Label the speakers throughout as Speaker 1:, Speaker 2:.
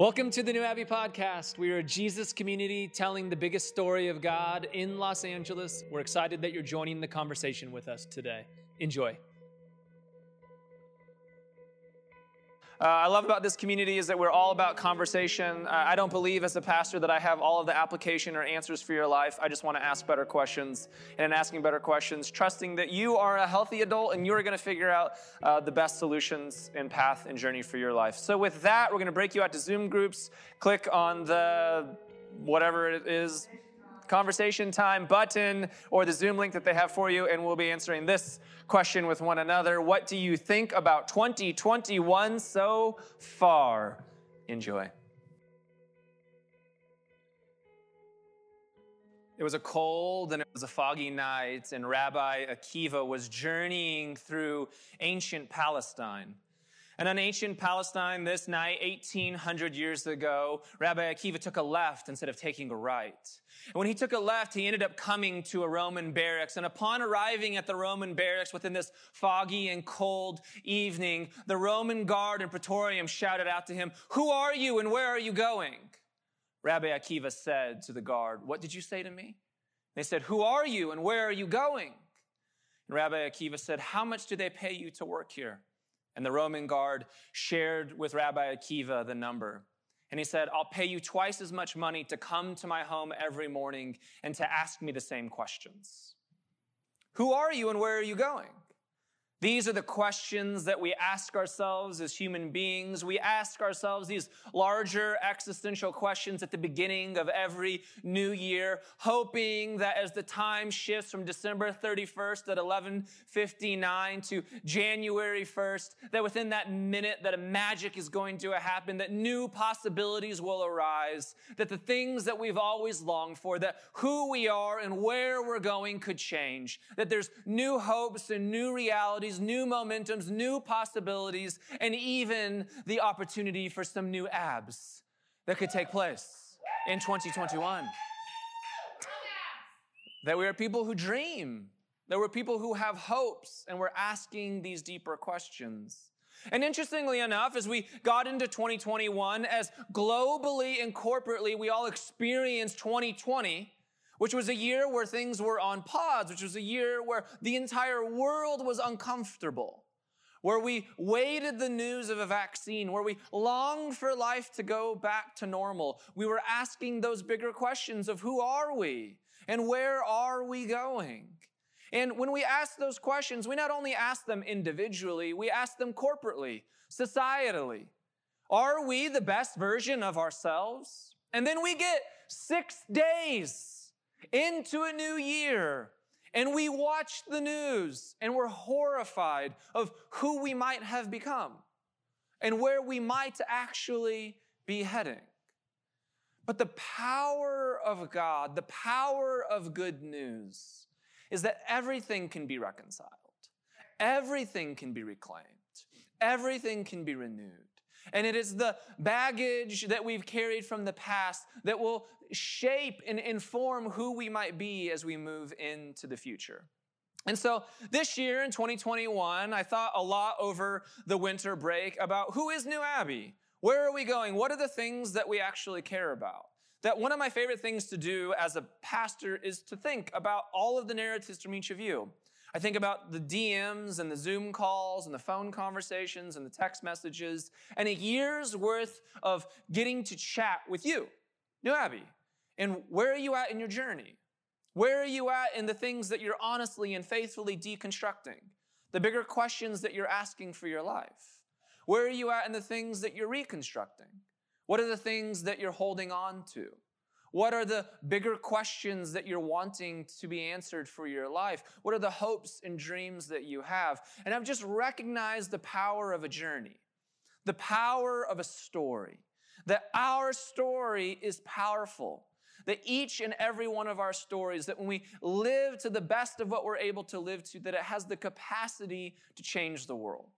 Speaker 1: Welcome to the New Abbey Podcast. We are a Jesus community telling the biggest story of God in Los Angeles. We're excited that you're joining the conversation with us today. Enjoy.
Speaker 2: Uh, I love about this community is that we're all about conversation. Uh, I don't believe as a pastor that I have all of the application or answers for your life. I just want to ask better questions. And in asking better questions, trusting that you are a healthy adult and you're going to figure out uh, the best solutions and path and journey for your life. So, with that, we're going to break you out to Zoom groups. Click on the whatever it is conversation time button or the Zoom link that they have for you, and we'll be answering this question with one another. What do you think about 2021 so far? Enjoy. It was a cold and it was a foggy night, and Rabbi Akiva was journeying through ancient Palestine. And in ancient Palestine, this night, 1800 years ago, Rabbi Akiva took a left instead of taking a right. And when he took a left, he ended up coming to a Roman barracks. And upon arriving at the Roman barracks within this foggy and cold evening, the Roman guard and praetorium shouted out to him, Who are you and where are you going? Rabbi Akiva said to the guard, What did you say to me? They said, Who are you and where are you going? And Rabbi Akiva said, How much do they pay you to work here? And the Roman guard shared with Rabbi Akiva the number. And he said, I'll pay you twice as much money to come to my home every morning and to ask me the same questions. Who are you and where are you going? These are the questions that we ask ourselves as human beings. We ask ourselves these larger existential questions at the beginning of every new year, hoping that as the time shifts from December 31st at 11:59 to January 1st, that within that minute that a magic is going to happen, that new possibilities will arise, that the things that we've always longed for, that who we are and where we're going could change, that there's new hopes and new realities new momentums, new possibilities, and even the opportunity for some new abs that could take place in 2021. That we are people who dream, that we're people who have hopes, and we're asking these deeper questions. And interestingly enough, as we got into 2021, as globally and corporately we all experienced 2020, which was a year where things were on pause, which was a year where the entire world was uncomfortable, where we waited the news of a vaccine, where we longed for life to go back to normal. We were asking those bigger questions of who are we and where are we going? And when we ask those questions, we not only ask them individually, we ask them corporately, societally. Are we the best version of ourselves? And then we get six days into a new year and we watch the news and we're horrified of who we might have become and where we might actually be heading. But the power of God, the power of good news, is that everything can be reconciled, everything can be reclaimed, everything can be renewed. And it is the baggage that we've carried from the past that will shape and inform who we might be as we move into the future. And so this year in 2021, I thought a lot over the winter break about who is New Abbey? Where are we going? What are the things that we actually care about? That one of my favorite things to do as a pastor is to think about all of the narratives from each of you. I think about the DMs and the Zoom calls and the phone conversations and the text messages and a year's worth of getting to chat with you, New Abbey. And where are you at in your journey? Where are you at in the things that you're honestly and faithfully deconstructing? The bigger questions that you're asking for your life? Where are you at in the things that you're reconstructing? What are the things that you're holding on to? What are the bigger questions that you're wanting to be answered for your life? What are the hopes and dreams that you have? And I've just recognized the power of a journey, the power of a story, that our story is powerful. That each and every one of our stories, that when we live to the best of what we're able to live to, that it has the capacity to change the world.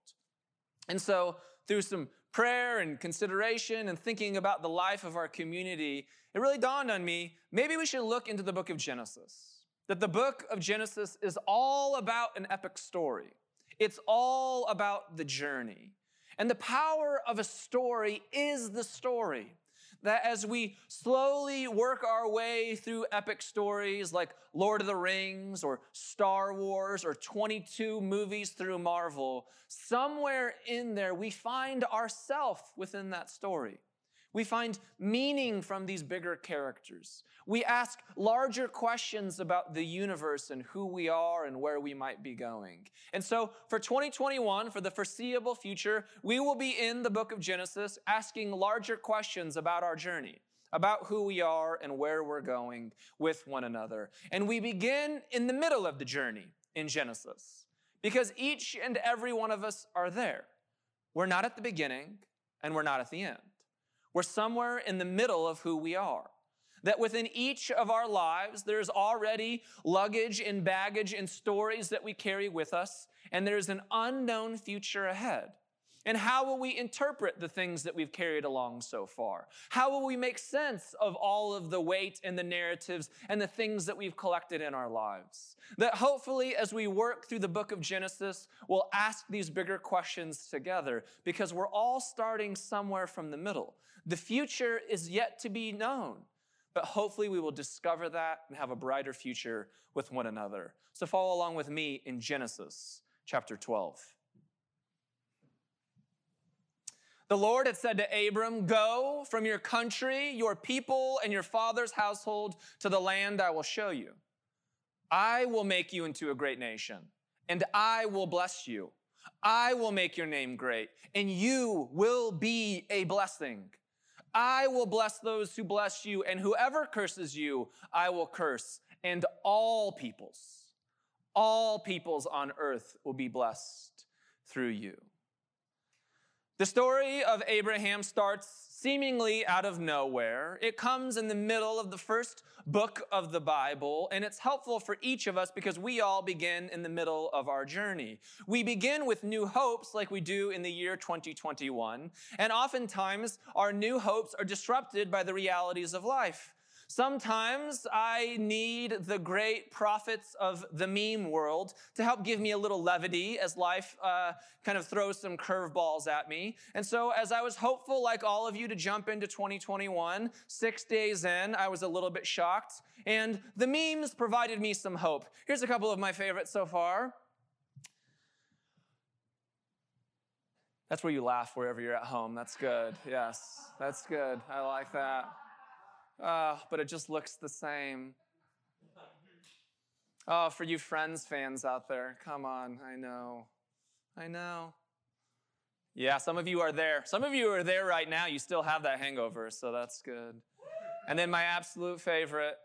Speaker 2: And so, through some prayer and consideration and thinking about the life of our community, it really dawned on me maybe we should look into the book of Genesis. That the book of Genesis is all about an epic story, it's all about the journey. And the power of a story is the story. That as we slowly work our way through epic stories like Lord of the Rings or Star Wars or 22 movies through Marvel, somewhere in there we find ourself within that story. We find meaning from these bigger characters. We ask larger questions about the universe and who we are and where we might be going. And so for 2021, for the foreseeable future, we will be in the book of Genesis asking larger questions about our journey, about who we are and where we're going with one another. And we begin in the middle of the journey in Genesis because each and every one of us are there. We're not at the beginning and we're not at the end. We're somewhere in the middle of who we are. That within each of our lives, there's already luggage and baggage and stories that we carry with us, and there's an unknown future ahead. And how will we interpret the things that we've carried along so far? How will we make sense of all of the weight and the narratives and the things that we've collected in our lives? That hopefully, as we work through the book of Genesis, we'll ask these bigger questions together because we're all starting somewhere from the middle. The future is yet to be known, but hopefully we will discover that and have a brighter future with one another. So follow along with me in Genesis chapter 12. The Lord had said to Abram, Go from your country, your people, and your father's household to the land I will show you. I will make you into a great nation, and I will bless you. I will make your name great, and you will be a blessing. I will bless those who bless you, and whoever curses you, I will curse. And all peoples, all peoples on earth will be blessed through you. The story of Abraham starts seemingly out of nowhere. It comes in the middle of the first book of the Bible, and it's helpful for each of us because we all begin in the middle of our journey. We begin with new hopes like we do in the year 2021, and oftentimes our new hopes are disrupted by the realities of life. Sometimes I need the great prophets of the meme world to help give me a little levity as life uh, kind of throws some curveballs at me. And so, as I was hopeful, like all of you, to jump into 2021, six days in, I was a little bit shocked. And the memes provided me some hope. Here's a couple of my favorites so far. That's where you laugh wherever you're at home. That's good. Yes, that's good. I like that. Oh, but it just looks the same. Oh, for you Friends fans out there, come on. I know. I know. Yeah, some of you are there. Some of you are there right now. You still have that hangover, so that's good. And then my absolute favorite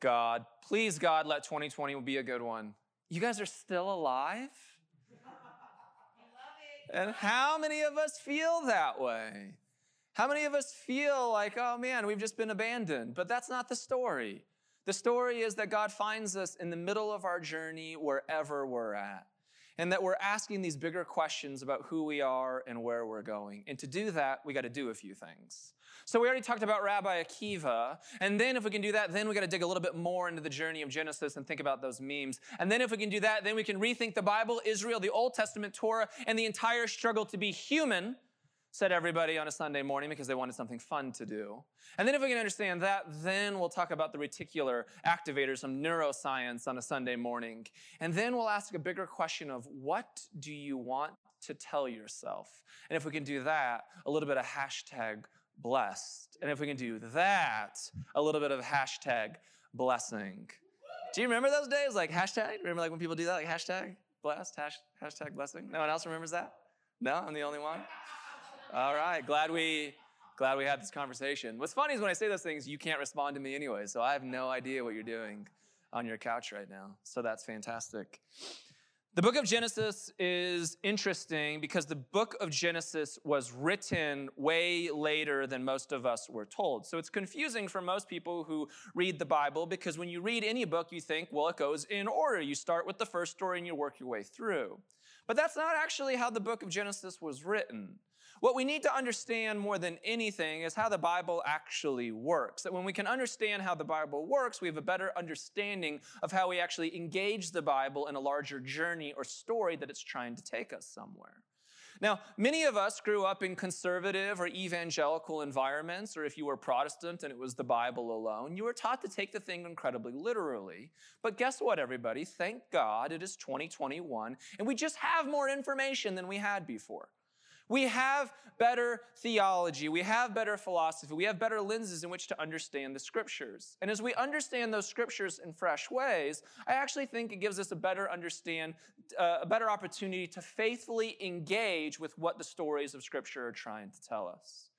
Speaker 2: God. Please, God, let 2020 be a good one. You guys are still alive? I love it. And how many of us feel that way? How many of us feel like, oh man, we've just been abandoned? But that's not the story. The story is that God finds us in the middle of our journey wherever we're at. And that we're asking these bigger questions about who we are and where we're going. And to do that, we got to do a few things. So we already talked about Rabbi Akiva. And then if we can do that, then we got to dig a little bit more into the journey of Genesis and think about those memes. And then if we can do that, then we can rethink the Bible, Israel, the Old Testament Torah, and the entire struggle to be human said everybody on a Sunday morning because they wanted something fun to do. And then if we can understand that, then we'll talk about the reticular activators, some neuroscience on a Sunday morning. And then we'll ask a bigger question of what do you want to tell yourself? And if we can do that, a little bit of hashtag blessed. And if we can do that, a little bit of hashtag blessing. Do you remember those days? Like hashtag? Remember like when people do that? Like hashtag blessed, hash, hashtag blessing? No one else remembers that? No, I'm the only one? All right, glad we glad we had this conversation. What's funny is when I say those things, you can't respond to me anyway, so I have no idea what you're doing on your couch right now. So that's fantastic. The book of Genesis is interesting because the book of Genesis was written way later than most of us were told. So it's confusing for most people who read the Bible because when you read any book, you think, well, it goes in order. You start with the first story and you work your way through. But that's not actually how the book of Genesis was written. What we need to understand more than anything is how the Bible actually works. That when we can understand how the Bible works, we have a better understanding of how we actually engage the Bible in a larger journey or story that it's trying to take us somewhere. Now, many of us grew up in conservative or evangelical environments, or if you were Protestant and it was the Bible alone, you were taught to take the thing incredibly literally. But guess what, everybody? Thank God it is 2021, and we just have more information than we had before. We have better theology. We have better philosophy. We have better lenses in which to understand the scriptures. And as we understand those scriptures in fresh ways, I actually think it gives us a better understand, uh, a better opportunity to faithfully engage with what the stories of scripture are trying to tell us.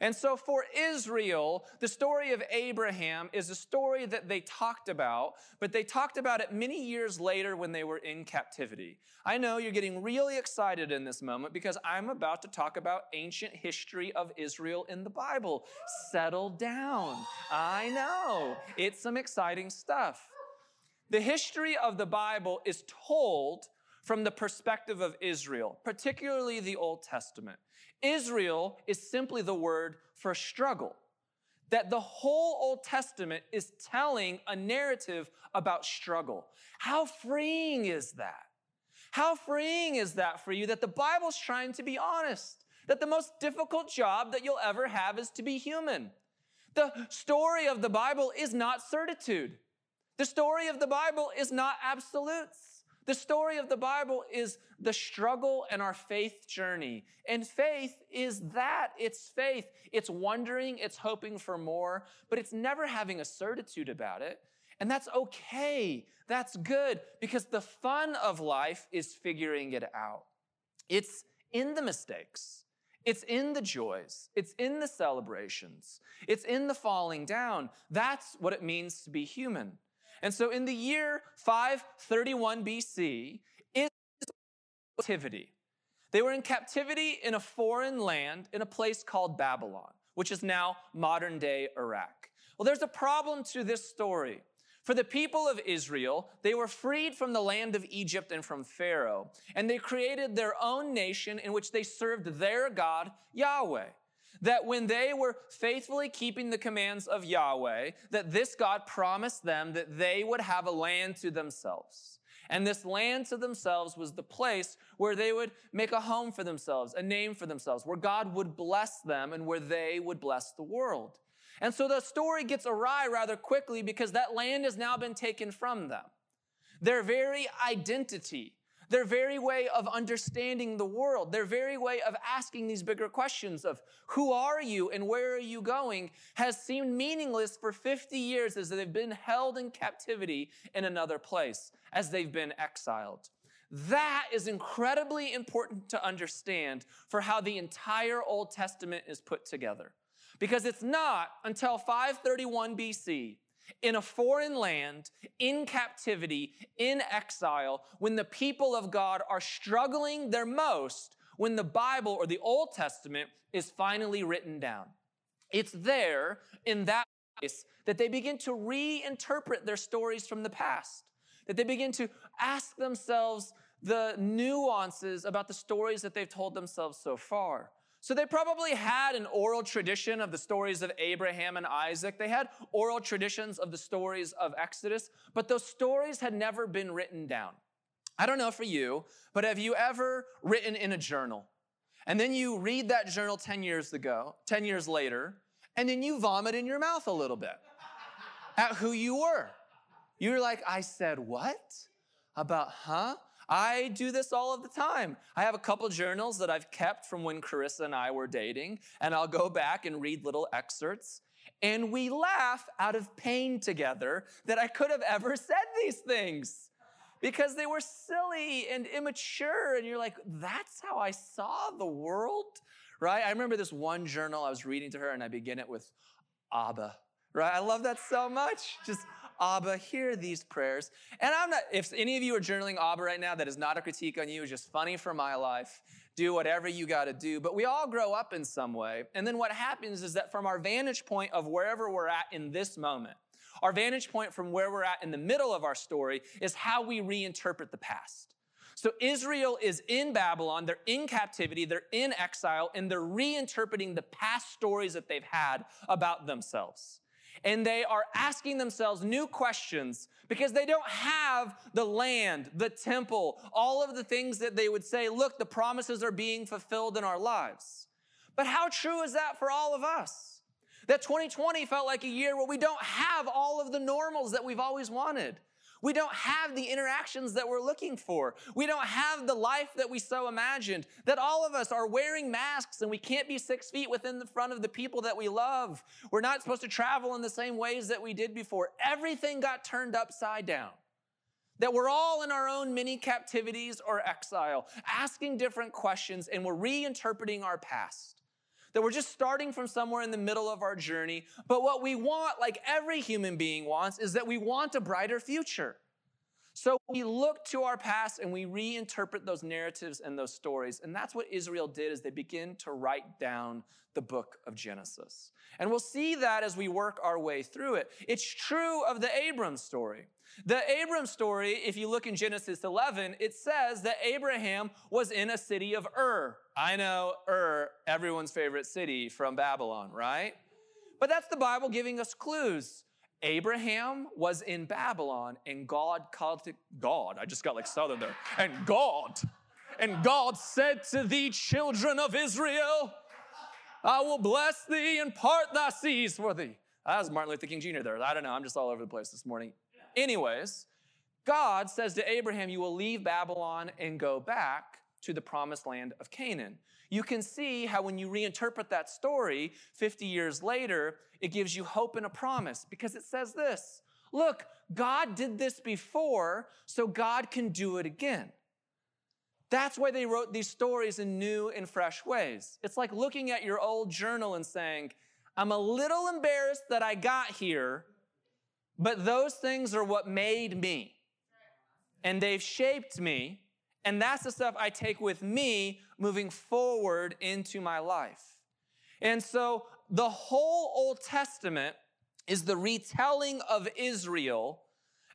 Speaker 2: And so for Israel, the story of Abraham is a story that they talked about, but they talked about it many years later when they were in captivity. I know you're getting really excited in this moment because I'm about to talk about ancient history of Israel in the Bible. Settle down. I know. It's some exciting stuff. The history of the Bible is told from the perspective of Israel, particularly the Old Testament. Israel is simply the word for struggle. That the whole Old Testament is telling a narrative about struggle. How freeing is that? How freeing is that for you that the Bible's trying to be honest? That the most difficult job that you'll ever have is to be human. The story of the Bible is not certitude. The story of the Bible is not absolutes. The story of the Bible is the struggle and our faith journey. And faith is that it's faith. It's wondering, it's hoping for more, but it's never having a certitude about it. And that's okay. That's good because the fun of life is figuring it out. It's in the mistakes. It's in the joys. It's in the celebrations. It's in the falling down. That's what it means to be human. And so in the year 531 BC, captivity. They were in captivity in a foreign land in a place called Babylon, which is now modern day Iraq. Well, there's a problem to this story. For the people of Israel, they were freed from the land of Egypt and from Pharaoh, and they created their own nation in which they served their God, Yahweh that when they were faithfully keeping the commands of Yahweh, that this God promised them that they would have a land to themselves. And this land to themselves was the place where they would make a home for themselves, a name for themselves, where God would bless them and where they would bless the world. And so the story gets awry rather quickly because that land has now been taken from them. Their very identity, their very way of understanding the world, their very way of asking these bigger questions of who are you and where are you going has seemed meaningless for 50 years as they've been held in captivity in another place, as they've been exiled. That is incredibly important to understand for how the entire Old Testament is put together. Because it's not until 531 BC in a foreign land, in captivity, in exile, when the people of God are struggling their most, when the Bible or the Old Testament is finally written down. It's there in that place that they begin to reinterpret their stories from the past, that they begin to ask themselves the nuances about the stories that they've told themselves so far. So they probably had an oral tradition of the stories of Abraham and Isaac. They had oral traditions of the stories of Exodus, but those stories had never been written down. I don't know for you, but have you ever written in a journal? And then you read that journal 10 years ago, 10 years later, and then you vomit in your mouth a little bit at who you were. You're like, I said what? About, huh? I do this all of the time. I have a couple journals that I've kept from when Carissa and I were dating, and I'll go back and read little excerpts. And we laugh out of pain together that I could have ever said these things because they were silly and immature. And you're like, that's how I saw the world, right? I remember this one journal I was reading to her, and I begin it with Abba, right? I love that so much. Just Abba, hear these prayers. And I'm not, if any of you are journaling Abba right now, that is not a critique on you, it's just funny for my life. Do whatever you got to do. But we all grow up in some way. And then what happens is that from our vantage point of wherever we're at in this moment, our vantage point from where we're at in the middle of our story is how we reinterpret the past. So Israel is in Babylon, they're in captivity, they're in exile, and they're reinterpreting the past stories that they've had about themselves. And they are asking themselves new questions because they don't have the land, the temple, all of the things that they would say, look, the promises are being fulfilled in our lives. But how true is that for all of us? That 2020 felt like a year where we don't have all of the normals that we've always wanted. We don't have the interactions that we're looking for. We don't have the life that we so imagined. That all of us are wearing masks and we can't be six feet within the front of the people that we love. We're not supposed to travel in the same ways that we did before. Everything got turned upside down. That we're all in our own mini captivities or exile, asking different questions, and we're reinterpreting our past that we're just starting from somewhere in the middle of our journey. But what we want, like every human being wants, is that we want a brighter future. So we look to our past and we reinterpret those narratives and those stories. And that's what Israel did as they begin to write down the book of Genesis. And we'll see that as we work our way through it. It's true of the Abram story. The Abram story, if you look in Genesis 11, it says that Abraham was in a city of Ur. I know Ur, everyone's favorite city from Babylon, right? But that's the Bible giving us clues. Abraham was in Babylon and God called to God. I just got like southern there. And God, and God said to the children of Israel, I will bless thee and part thy seas for thee. That was Martin Luther King Jr. there. I don't know. I'm just all over the place this morning. Anyways, God says to Abraham, You will leave Babylon and go back to the promised land of Canaan. You can see how when you reinterpret that story 50 years later, it gives you hope and a promise because it says this Look, God did this before, so God can do it again. That's why they wrote these stories in new and fresh ways. It's like looking at your old journal and saying, I'm a little embarrassed that I got here, but those things are what made me. And they've shaped me. And that's the stuff I take with me moving forward into my life. And so the whole Old Testament is the retelling of Israel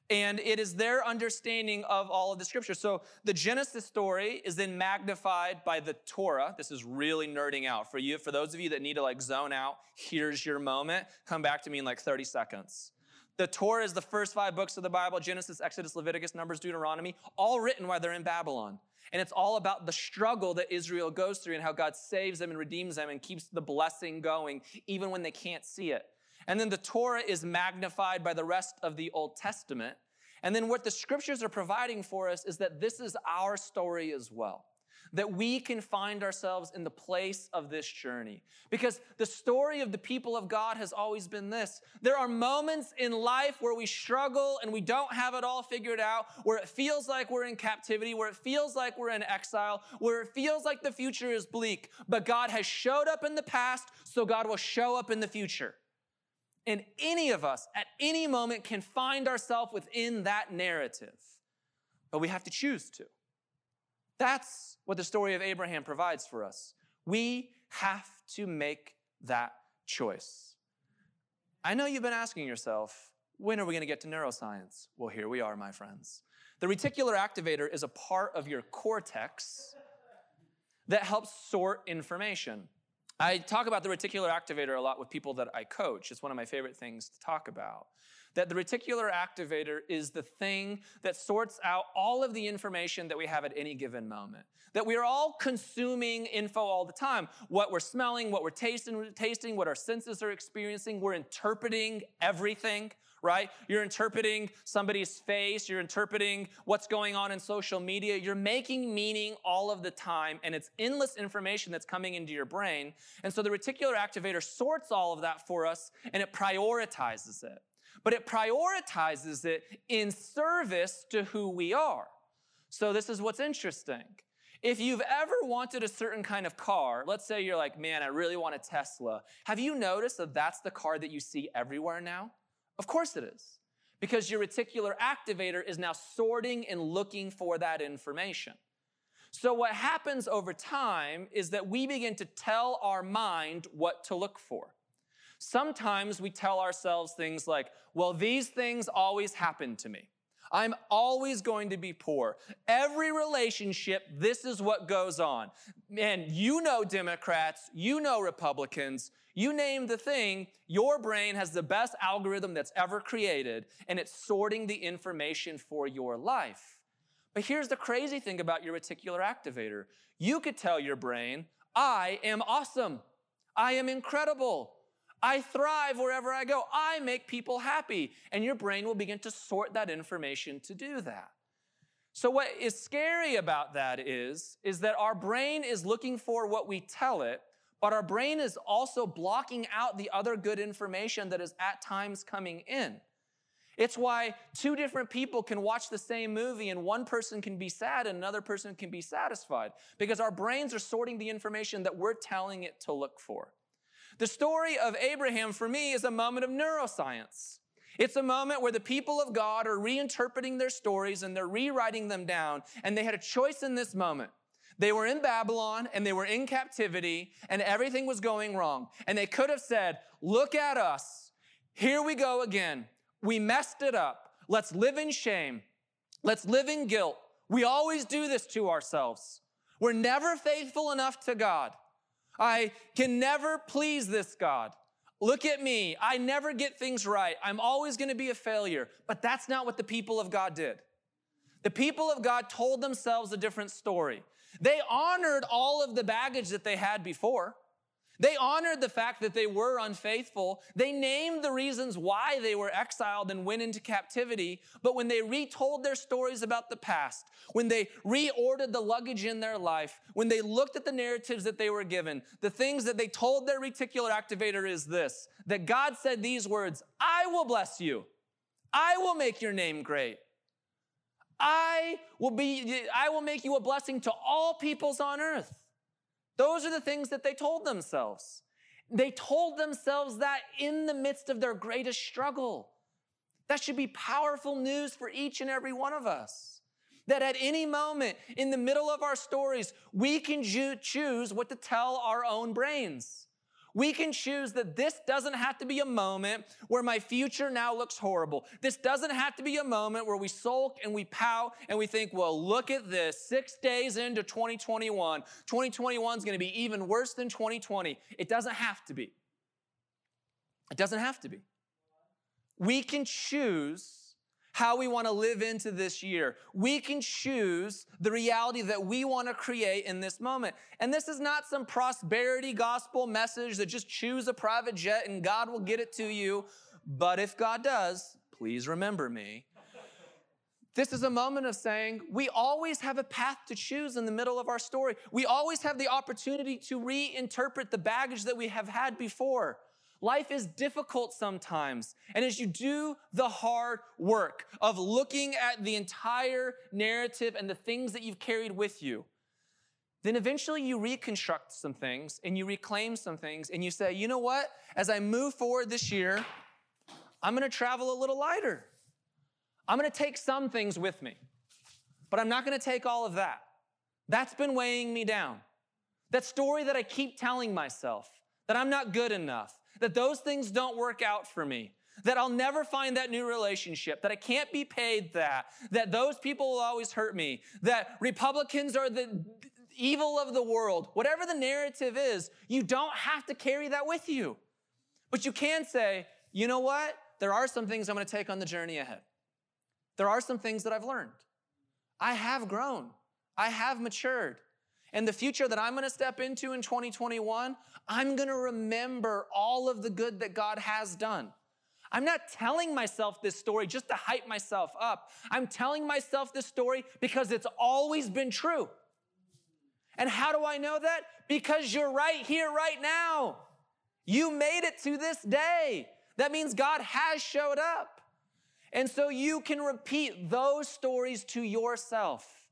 Speaker 2: and it is their understanding of all of the scripture. So the Genesis story is then magnified by the Torah. This is really nerding out for you. For those of you that need to like zone out, here's your moment. Come back to me in like 30 seconds. The Torah is the first five books of the Bible Genesis, Exodus, Leviticus, Numbers, Deuteronomy, all written while they're in Babylon. And it's all about the struggle that Israel goes through and how God saves them and redeems them and keeps the blessing going, even when they can't see it. And then the Torah is magnified by the rest of the Old Testament. And then what the scriptures are providing for us is that this is our story as well that we can find ourselves in the place of this journey. Because the story of the people of God has always been this. There are moments in life where we struggle and we don't have it all figured out, where it feels like we're in captivity, where it feels like we're in exile, where it feels like the future is bleak. But God has showed up in the past, so God will show up in the future. And any of us at any moment can find ourselves within that narrative, but we have to choose to. That's what the story of Abraham provides for us. We have to make that choice. I know you've been asking yourself, when are we going to get to neuroscience? Well, here we are, my friends. The reticular activator is a part of your cortex that helps sort information. I talk about the reticular activator a lot with people that I coach. It's one of my favorite things to talk about that the reticular activator is the thing that sorts out all of the information that we have at any given moment. That we are all consuming info all the time. What we're smelling, what we're tasting, tasting, what our senses are experiencing. We're interpreting everything, right? You're interpreting somebody's face. You're interpreting what's going on in social media. You're making meaning all of the time, and it's endless information that's coming into your brain. And so the reticular activator sorts all of that for us, and it prioritizes it but it prioritizes it in service to who we are. So, this is what's interesting. If you've ever wanted a certain kind of car, let's say you're like, man, I really want a Tesla. Have you noticed that that's the car that you see everywhere now? Of course it is. Because your reticular activator is now sorting and looking for that information. So, what happens over time is that we begin to tell our mind what to look for. Sometimes we tell ourselves things like, well, these things always happen to me. I'm always going to be poor. Every relationship, this is what goes on. And you know Democrats, you know Republicans, you name the thing, your brain has the best algorithm that's ever created, and it's sorting the information for your life. But here's the crazy thing about your reticular activator you could tell your brain, I am awesome, I am incredible. I thrive wherever I go. I make people happy. And your brain will begin to sort that information to do that. So what is scary about that is, is that our brain is looking for what we tell it, but our brain is also blocking out the other good information that is at times coming in. It's why two different people can watch the same movie and one person can be sad and another person can be satisfied because our brains are sorting the information that we're telling it to look for. The story of Abraham for me is a moment of neuroscience. It's a moment where the people of God are reinterpreting their stories and they're rewriting them down, and they had a choice in this moment. They were in Babylon and they were in captivity, and everything was going wrong. And they could have said, Look at us. Here we go again. We messed it up. Let's live in shame. Let's live in guilt. We always do this to ourselves. We're never faithful enough to God. I can never please this God. Look at me. I never get things right. I'm always going to be a failure. But that's not what the people of God did. The people of God told themselves a different story. They honored all of the baggage that they had before. They honored the fact that they were unfaithful. They named the reasons why they were exiled and went into captivity. But when they retold their stories about the past, when they reordered the luggage in their life, when they looked at the narratives that they were given, the things that they told their reticular activator is this that God said these words I will bless you, I will make your name great. I will be, I will make you a blessing to all peoples on earth. Those are the things that they told themselves. They told themselves that in the midst of their greatest struggle. That should be powerful news for each and every one of us. That at any moment in the middle of our stories, we can choose what to tell our own brains. We can choose that this doesn't have to be a moment where my future now looks horrible. This doesn't have to be a moment where we sulk and we pout and we think, well, look at this. Six days into 2021, 2021 is going to be even worse than 2020. It doesn't have to be. It doesn't have to be. We can choose how we want to live into this year. We can choose the reality that we want to create in this moment. And this is not some prosperity gospel message that just choose a private jet and God will get it to you. But if God does, please remember me. This is a moment of saying we always have a path to choose in the middle of our story. We always have the opportunity to reinterpret the baggage that we have had before. Life is difficult sometimes. And as you do the hard work of looking at the entire narrative and the things that you've carried with you, then eventually you reconstruct some things and you reclaim some things and you say, you know what? As I move forward this year, I'm gonna travel a little lighter. I'm gonna take some things with me, but I'm not gonna take all of that. That's been weighing me down. That story that I keep telling myself that I'm not good enough, that those things don't work out for me, that I'll never find that new relationship, that I can't be paid that, that those people will always hurt me, that Republicans are the evil of the world. Whatever the narrative is, you don't have to carry that with you. But you can say, you know what? There are some things I'm going to take on the journey ahead. There are some things that I've learned. I have grown. I have matured. And the future that I'm going to step into in 2021, I'm going to remember all of the good that God has done. I'm not telling myself this story just to hype myself up. I'm telling myself this story because it's always been true. And how do I know that? Because you're right here, right now. You made it to this day. That means God has showed up. And so you can repeat those stories to yourself.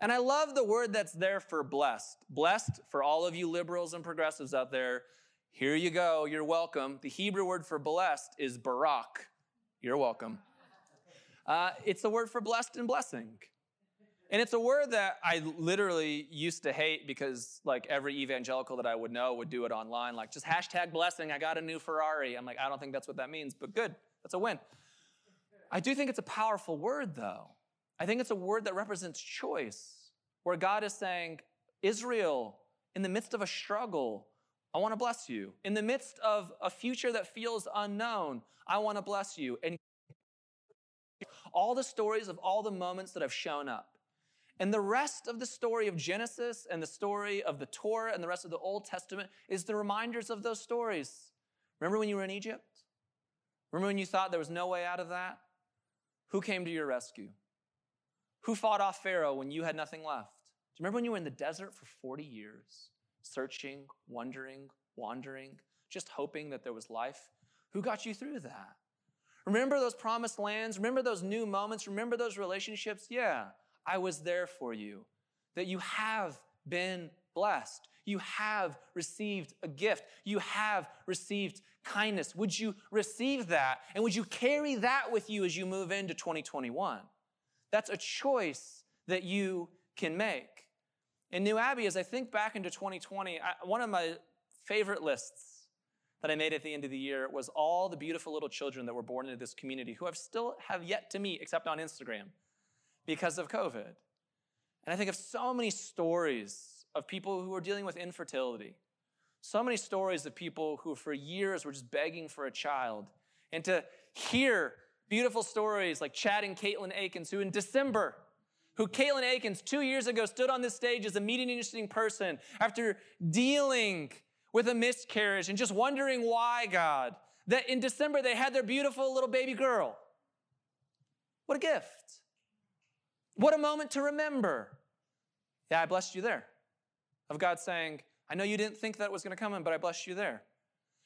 Speaker 2: And I love the word that's there for blessed. Blessed for all of you liberals and progressives out there. Here you go. You're welcome. The Hebrew word for blessed is barak. You're welcome. Uh, it's the word for blessed and blessing. And it's a word that I literally used to hate because, like, every evangelical that I would know would do it online, like, just hashtag blessing, I got a new Ferrari. I'm like, I don't think that's what that means, but good. That's a win. I do think it's a powerful word, though. I think it's a word that represents choice, where God is saying, Israel, in the midst of a struggle, I want to bless you. In the midst of a future that feels unknown, I want to bless you. And all the stories of all the moments that have shown up. And the rest of the story of Genesis and the story of the Torah and the rest of the Old Testament is the reminders of those stories. Remember when you were in Egypt? Remember when you thought there was no way out of that? Who came to your rescue? Who fought off Pharaoh when you had nothing left? Do you remember when you were in the desert for 40 years, searching, wondering, wandering, just hoping that there was life? Who got you through that? Remember those promised lands? Remember those new moments? Remember those relationships? Yeah, I was there for you. That you have been blessed. You have received a gift. You have received kindness. Would you receive that? And would you carry that with you as you move into 2021? That's a choice that you can make. In New Abbey, as I think back into 2020, I, one of my favorite lists that I made at the end of the year was all the beautiful little children that were born into this community who I've still have yet to meet except on Instagram because of COVID. And I think of so many stories of people who are dealing with infertility, so many stories of people who for years were just begging for a child. And to hear beautiful stories like Chad and Caitlin Akins, who in December, who Caitlin Akins two years ago stood on this stage as a meeting interesting person after dealing with a miscarriage and just wondering why, God, that in December they had their beautiful little baby girl. What a gift. What a moment to remember. Yeah, I blessed you there. Of God saying, I know you didn't think that was going to come in, but I blessed you there.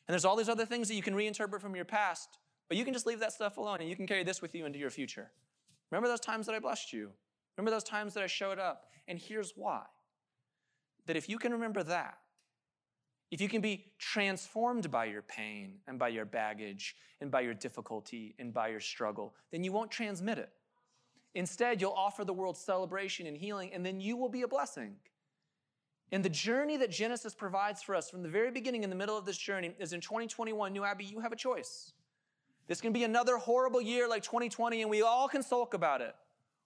Speaker 2: And there's all these other things that you can reinterpret from your past, but you can just leave that stuff alone and you can carry this with you into your future. Remember those times that I blessed you? Remember those times that I showed up? And here's why that if you can remember that, if you can be transformed by your pain and by your baggage and by your difficulty and by your struggle, then you won't transmit it. Instead, you'll offer the world celebration and healing, and then you will be a blessing. And the journey that Genesis provides for us from the very beginning in the middle of this journey is in 2021, New Abbey, you have a choice. This can be another horrible year like 2020, and we all can sulk about it.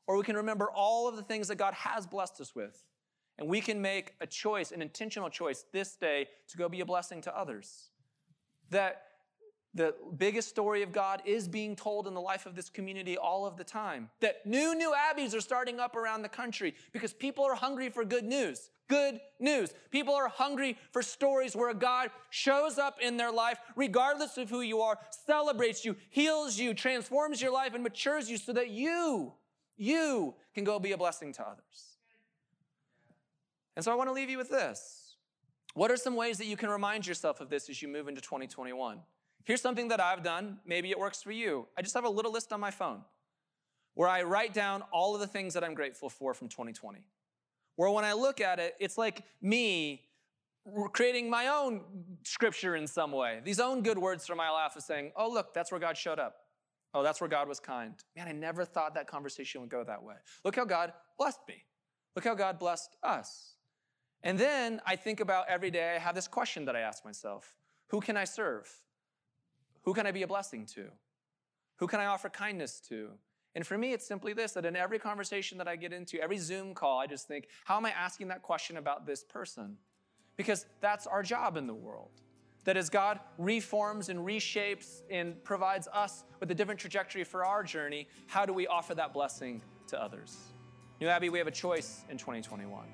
Speaker 2: Or we can remember all of the things that God has blessed us with. And we can make a choice, an intentional choice this day to go be a blessing to others. That the biggest story of God is being told in the life of this community all of the time. That new, new abbeys are starting up around the country because people are hungry for good news. Good news. People are hungry for stories where God shows up in their life, regardless of who you are, celebrates you, heals you, transforms your life, and matures you so that you, you can go be a blessing to others. And so I want to leave you with this. What are some ways that you can remind yourself of this as you move into 2021? Here's something that I've done. Maybe it works for you. I just have a little list on my phone where I write down all of the things that I'm grateful for from 2020. Where when I look at it, it's like me creating my own scripture in some way. These own good words from my life of saying, oh, look, that's where God showed up. Oh, that's where God was kind. Man, I never thought that conversation would go that way. Look how God blessed me. Look how God blessed us. And then I think about every day, I have this question that I ask myself Who can I serve? Who can I be a blessing to? Who can I offer kindness to? And for me, it's simply this that in every conversation that I get into, every Zoom call, I just think, how am I asking that question about this person? Because that's our job in the world. That as God reforms and reshapes and provides us with a different trajectory for our journey, how do we offer that blessing to others? New Abbey, we have a choice in 2021.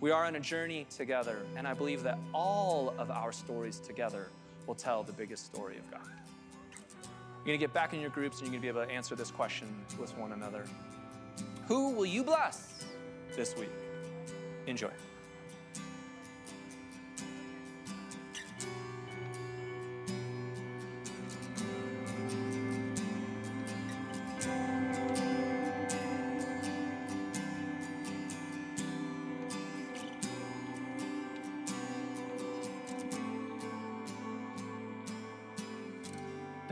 Speaker 2: We are on a journey together, and I believe that all of our stories together will tell the biggest story of God. You're going to get back in your groups and you're going to be able to answer this question with one another. Who will you bless this week? Enjoy.